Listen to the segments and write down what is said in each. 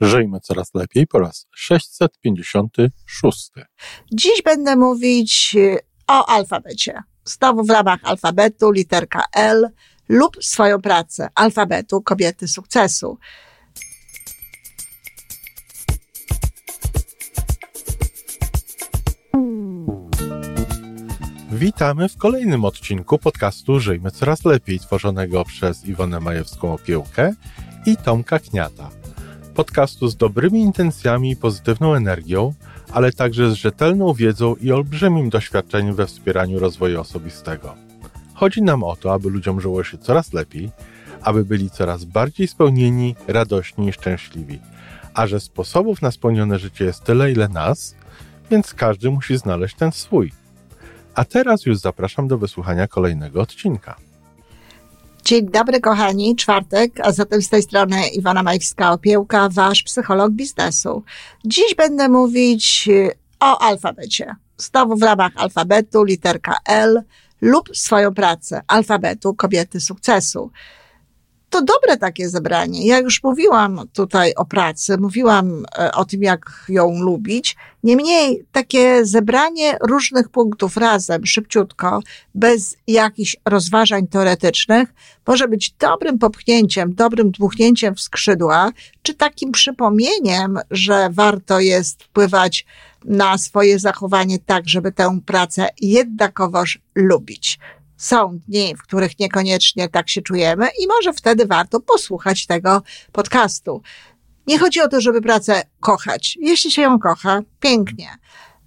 Żyjmy coraz lepiej po raz 656. Dziś będę mówić y, o alfabecie. Znowu w ramach alfabetu literka L lub swoją pracę alfabetu kobiety sukcesu. Witamy w kolejnym odcinku podcastu Żyjmy Coraz Lepiej, tworzonego przez Iwonę Majewską Opiełkę i Tomka Kniata. Podcastu z dobrymi intencjami i pozytywną energią, ale także z rzetelną wiedzą i olbrzymim doświadczeniem we wspieraniu rozwoju osobistego. Chodzi nam o to, aby ludziom żyło się coraz lepiej, aby byli coraz bardziej spełnieni, radośni i szczęśliwi. A że sposobów na spełnione życie jest tyle, ile nas, więc każdy musi znaleźć ten swój. A teraz już zapraszam do wysłuchania kolejnego odcinka. Dzień dobry, kochani, czwartek, a zatem z tej strony Iwona Majewska-Opiełka, wasz psycholog biznesu. Dziś będę mówić y, o alfabecie. Znowu w ramach alfabetu literka L lub swoją pracę alfabetu kobiety sukcesu to dobre takie zebranie. Ja już mówiłam tutaj o pracy, mówiłam e, o tym, jak ją lubić. Niemniej takie zebranie różnych punktów razem, szybciutko, bez jakichś rozważań teoretycznych, może być dobrym popchnięciem, dobrym dmuchnięciem w skrzydła, czy takim przypomnieniem, że warto jest wpływać na swoje zachowanie tak, żeby tę pracę jednakowoż lubić. Są dni, w których niekoniecznie tak się czujemy i może wtedy warto posłuchać tego podcastu. Nie chodzi o to, żeby pracę kochać. Jeśli się ją kocha, pięknie.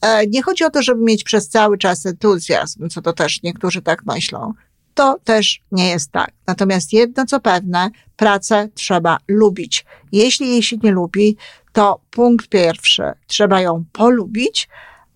E, nie chodzi o to, żeby mieć przez cały czas entuzjazm, co to też niektórzy tak myślą. To też nie jest tak. Natomiast jedno co pewne, pracę trzeba lubić. Jeśli jej się nie lubi, to punkt pierwszy, trzeba ją polubić,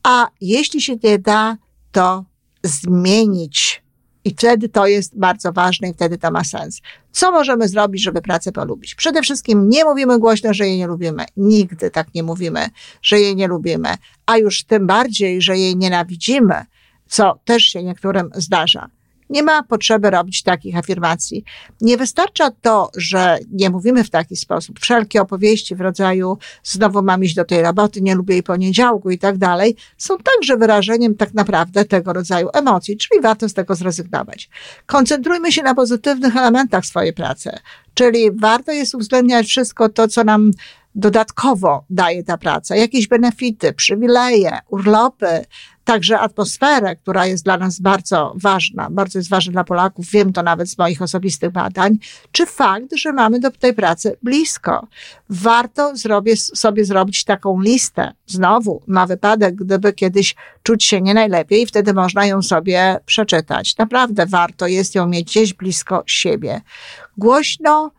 a jeśli się nie da, to zmienić i wtedy to jest bardzo ważne i wtedy to ma sens. Co możemy zrobić, żeby pracę polubić? Przede wszystkim nie mówimy głośno, że jej nie lubimy. Nigdy tak nie mówimy, że jej nie lubimy, a już tym bardziej, że jej nienawidzimy, co też się niektórym zdarza. Nie ma potrzeby robić takich afirmacji. Nie wystarcza to, że nie mówimy w taki sposób. Wszelkie opowieści w rodzaju znowu mam iść do tej roboty, nie lubię jej poniedziałku i tak dalej, są także wyrażeniem tak naprawdę tego rodzaju emocji, czyli warto z tego zrezygnować. Koncentrujmy się na pozytywnych elementach swojej pracy, czyli warto jest uwzględniać wszystko to, co nam dodatkowo daje ta praca, jakieś benefity, przywileje, urlopy, także atmosferę, która jest dla nas bardzo ważna, bardzo jest ważna dla Polaków, wiem to nawet z moich osobistych badań, czy fakt, że mamy do tej pracy blisko. Warto zrobię, sobie zrobić taką listę, znowu, na wypadek, gdyby kiedyś czuć się nie najlepiej, wtedy można ją sobie przeczytać. Naprawdę warto jest ją mieć gdzieś blisko siebie. Głośno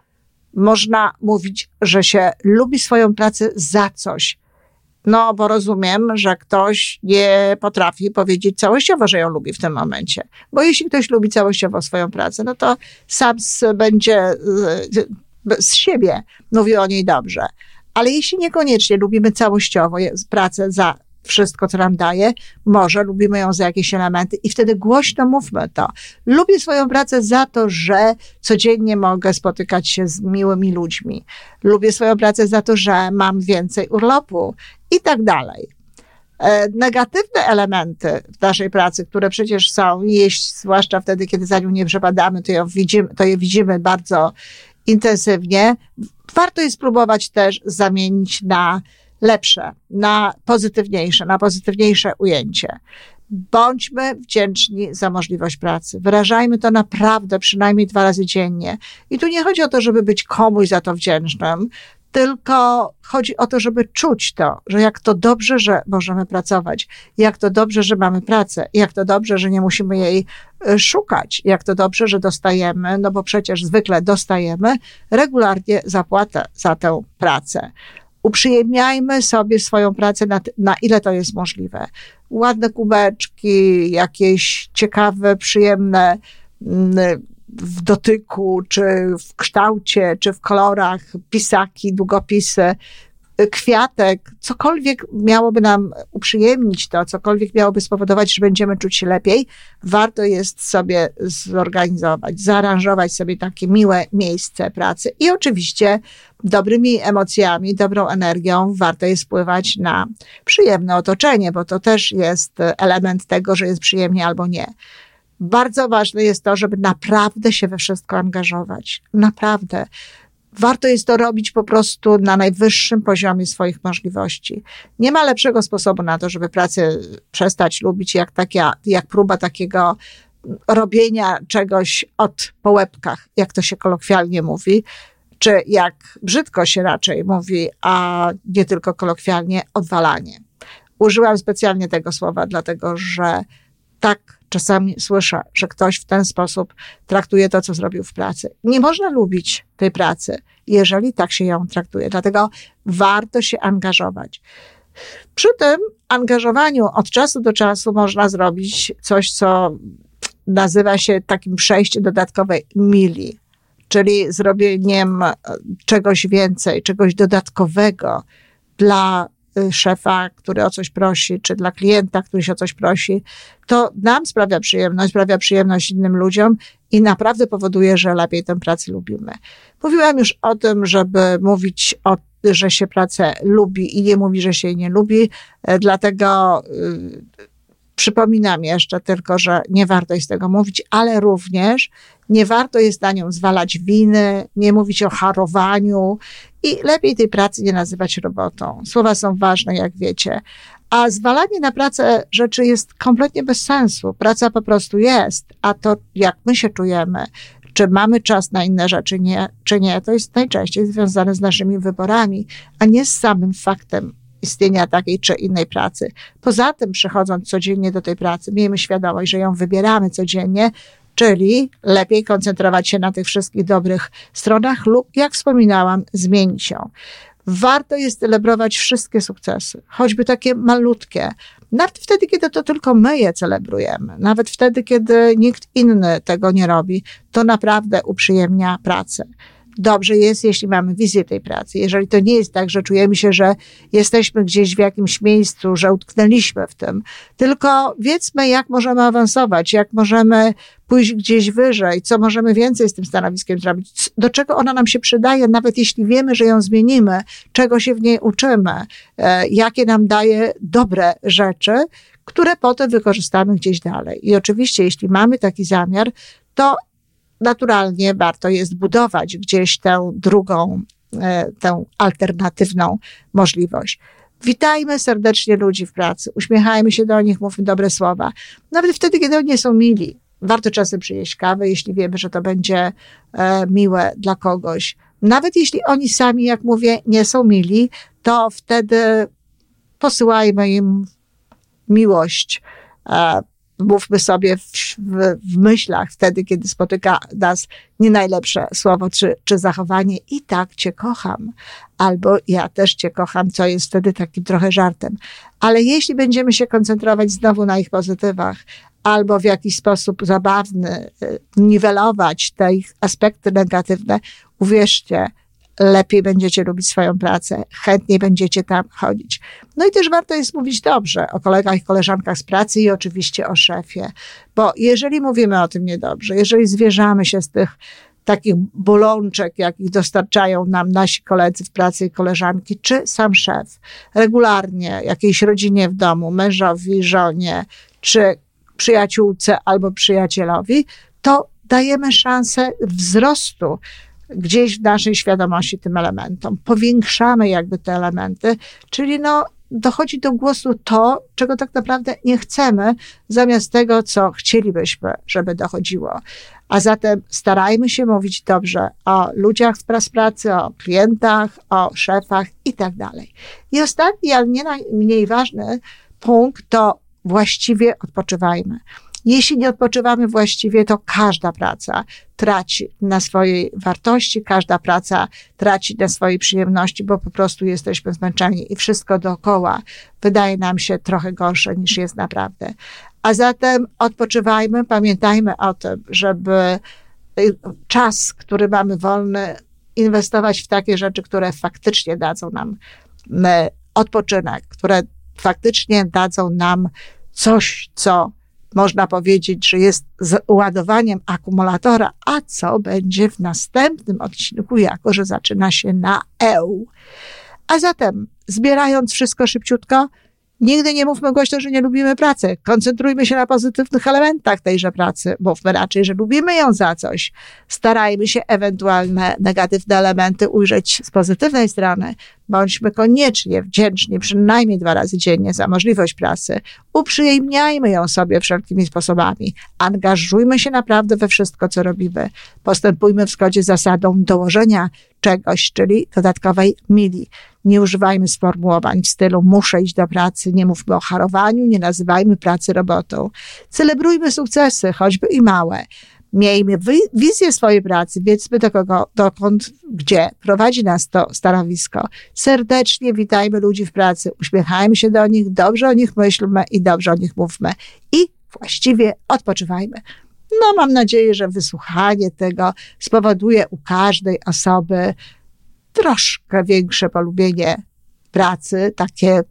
można mówić, że się lubi swoją pracę za coś, no, bo rozumiem, że ktoś nie potrafi powiedzieć całościowo, że ją lubi w tym momencie. Bo jeśli ktoś lubi całościowo swoją pracę, no to sam będzie z siebie mówił o niej dobrze. Ale jeśli niekoniecznie lubimy całościowo pracę za wszystko, co nam daje, może lubimy ją za jakieś elementy i wtedy głośno mówmy to. Lubię swoją pracę za to, że codziennie mogę spotykać się z miłymi ludźmi. Lubię swoją pracę za to, że mam więcej urlopu i tak dalej. E, negatywne elementy naszej pracy, które przecież są, jeść, zwłaszcza wtedy, kiedy za nią nie przepadamy, to, widzimy, to je widzimy bardzo intensywnie. Warto jest spróbować też zamienić na lepsze, na pozytywniejsze, na pozytywniejsze ujęcie. Bądźmy wdzięczni za możliwość pracy. Wyrażajmy to naprawdę przynajmniej dwa razy dziennie. I tu nie chodzi o to, żeby być komuś za to wdzięcznym, tylko chodzi o to, żeby czuć to, że jak to dobrze, że możemy pracować, jak to dobrze, że mamy pracę, jak to dobrze, że nie musimy jej e, szukać, jak to dobrze, że dostajemy, no bo przecież zwykle dostajemy regularnie zapłatę za tę pracę. Uprzyjemniajmy sobie swoją pracę na, na ile to jest możliwe. Ładne kubeczki, jakieś ciekawe, przyjemne mm, w dotyku, czy w kształcie, czy w kolorach, pisaki, długopisy. Kwiatek, cokolwiek miałoby nam uprzyjemnić to, cokolwiek miałoby spowodować, że będziemy czuć się lepiej, warto jest sobie zorganizować, zaaranżować sobie takie miłe miejsce pracy i oczywiście dobrymi emocjami, dobrą energią warto jest wpływać na przyjemne otoczenie, bo to też jest element tego, że jest przyjemnie albo nie. Bardzo ważne jest to, żeby naprawdę się we wszystko angażować. Naprawdę warto jest to robić po prostu na najwyższym poziomie swoich możliwości. Nie ma lepszego sposobu na to, żeby pracę przestać lubić, jak, taka, jak próba takiego robienia czegoś od po łebkach, jak to się kolokwialnie mówi, czy jak brzydko się raczej mówi, a nie tylko kolokwialnie, odwalanie. Użyłam specjalnie tego słowa, dlatego że tak czasami słyszę, że ktoś w ten sposób traktuje to, co zrobił w pracy. Nie można lubić tej pracy, jeżeli tak się ją traktuje. Dlatego warto się angażować. Przy tym angażowaniu od czasu do czasu można zrobić coś, co nazywa się takim przejściem dodatkowej mili, czyli zrobieniem czegoś więcej, czegoś dodatkowego dla szefa, który o coś prosi, czy dla klienta, który się o coś prosi, to nam sprawia przyjemność, sprawia przyjemność innym ludziom i naprawdę powoduje, że lepiej tę pracę lubimy. Mówiłam już o tym, żeby mówić o że się pracę lubi i nie mówi, że się jej nie lubi, e, dlatego y, Przypominam jeszcze tylko, że nie warto jest tego mówić, ale również nie warto jest na nią zwalać winy, nie mówić o harowaniu i lepiej tej pracy nie nazywać robotą. Słowa są ważne, jak wiecie. A zwalanie na pracę rzeczy jest kompletnie bez sensu. Praca po prostu jest, a to jak my się czujemy, czy mamy czas na inne rzeczy, nie, czy nie, to jest najczęściej związane z naszymi wyborami, a nie z samym faktem istnienia takiej czy innej pracy. Poza tym, przychodząc codziennie do tej pracy, miejmy świadomość, że ją wybieramy codziennie, czyli lepiej koncentrować się na tych wszystkich dobrych stronach lub, jak wspominałam, zmienić ją. Warto jest celebrować wszystkie sukcesy, choćby takie malutkie. Nawet wtedy, kiedy to tylko my je celebrujemy, nawet wtedy, kiedy nikt inny tego nie robi, to naprawdę uprzyjemnia pracę dobrze jest, jeśli mamy wizję tej pracy. Jeżeli to nie jest tak, że czujemy się, że jesteśmy gdzieś w jakimś miejscu, że utknęliśmy w tym, tylko wiedzmy, jak możemy awansować, jak możemy pójść gdzieś wyżej, co możemy więcej z tym stanowiskiem zrobić, do czego ona nam się przydaje, nawet jeśli wiemy, że ją zmienimy, czego się w niej uczymy, e, jakie nam daje dobre rzeczy, które potem wykorzystamy gdzieś dalej. I oczywiście, jeśli mamy taki zamiar, to naturalnie warto jest budować gdzieś tę drugą, e, tę alternatywną możliwość. Witajmy serdecznie ludzi w pracy, uśmiechajmy się do nich, mówmy dobre słowa. Nawet wtedy, kiedy oni nie są mili. Warto czasem przyjeść kawę, jeśli wiemy, że to będzie e, miłe dla kogoś. Nawet jeśli oni sami, jak mówię, nie są mili, to wtedy posyłajmy im miłość, e, mówmy sobie w, w, w, myślach wtedy, kiedy spotyka nas nie najlepsze słowo czy, czy zachowanie i tak cię kocham, albo ja też cię kocham, co jest wtedy takim trochę żartem. Ale jeśli będziemy się koncentrować znowu na ich pozytywach, albo w jakiś sposób zabawny y, niwelować te ich aspekty negatywne, uwierzcie, lepiej będziecie lubić swoją pracę, chętniej będziecie tam chodzić. No i też warto jest mówić dobrze o kolegach i koleżankach z pracy i oczywiście o szefie, bo jeżeli mówimy o tym niedobrze, jeżeli zwierzamy się z tych takich bolączek, jakich dostarczają nam nasi koledzy w pracy i koleżanki, czy sam szef, regularnie jakiejś rodzinie w domu, mężowi, żonie, czy przyjaciółce albo przyjacielowi, to dajemy szansę wzrostu gdzieś w naszej świadomości tym elementom. Powiększamy jakby te elementy, czyli no, dochodzi do głosu to, czego tak naprawdę nie chcemy, zamiast tego, co chcielibyśmy, żeby dochodziło. A zatem starajmy się mówić dobrze o ludziach z pracy, o klientach, o szefach i tak dalej. I ostatni, ale nie najmniej ważny punkt to właściwie odpoczywajmy. Jeśli nie odpoczywamy właściwie, to każda praca traci na swojej wartości, każda praca traci na swojej przyjemności, bo po prostu jesteśmy zmęczeni i wszystko dookoła wydaje nam się trochę gorsze niż jest naprawdę. A zatem odpoczywajmy, pamiętajmy o tym, żeby y, czas, który mamy wolny, inwestować w takie rzeczy, które faktycznie dadzą nam odpoczynek, które faktycznie dadzą nam coś, co można powiedzieć, że jest z ładowaniem akumulatora, a co będzie w następnym odcinku, jako że zaczyna się na EU. A zatem, zbierając wszystko szybciutko, Nigdy nie mówmy głośno, że nie lubimy pracy. Koncentrujmy się na pozytywnych elementach tejże pracy. Mówmy raczej, że lubimy ją za coś. Starajmy się ewentualne negatywne elementy ujrzeć z pozytywnej strony. Bądźmy koniecznie wdzięczni przynajmniej dwa razy dziennie za możliwość pracy. Uprzyjemniajmy ją sobie wszelkimi sposobami. Angażujmy się naprawdę we wszystko, co robimy. Postępujmy w zgodzie z zasadą dołożenia czegoś, czyli dodatkowej mili. Nie używajmy sformułowań w stylu muszę iść do pracy, nie mówmy o harowaniu, nie nazywajmy pracy robotą. Celebrujmy sukcesy, choćby i małe. Miejmy wizję swojej pracy, wiedzmy do kogo, dokąd, gdzie prowadzi nas to stanowisko. Serdecznie witajmy ludzi w pracy, uśmiechajmy się do nich, dobrze o nich myślmy i dobrze o nich mówmy. I właściwie odpoczywajmy. No, mam nadzieję, że wysłuchanie tego spowoduje u każdej osoby troszkę większe polubienie pracy, takie,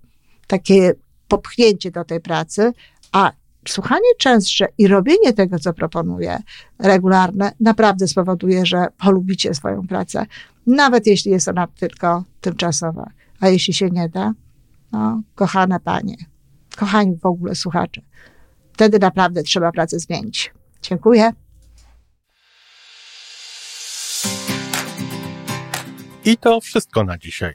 takie popchnięcie do tej pracy, a słuchanie częstsze i robienie tego, co proponuję, regularne, naprawdę spowoduje, że polubicie swoją pracę, nawet jeśli jest ona tylko tymczasowa. A jeśli się nie da, no, kochane panie, kochani w ogóle słuchacze, wtedy naprawdę trzeba pracę zmienić. Dziękuję. I to wszystko na dzisiaj.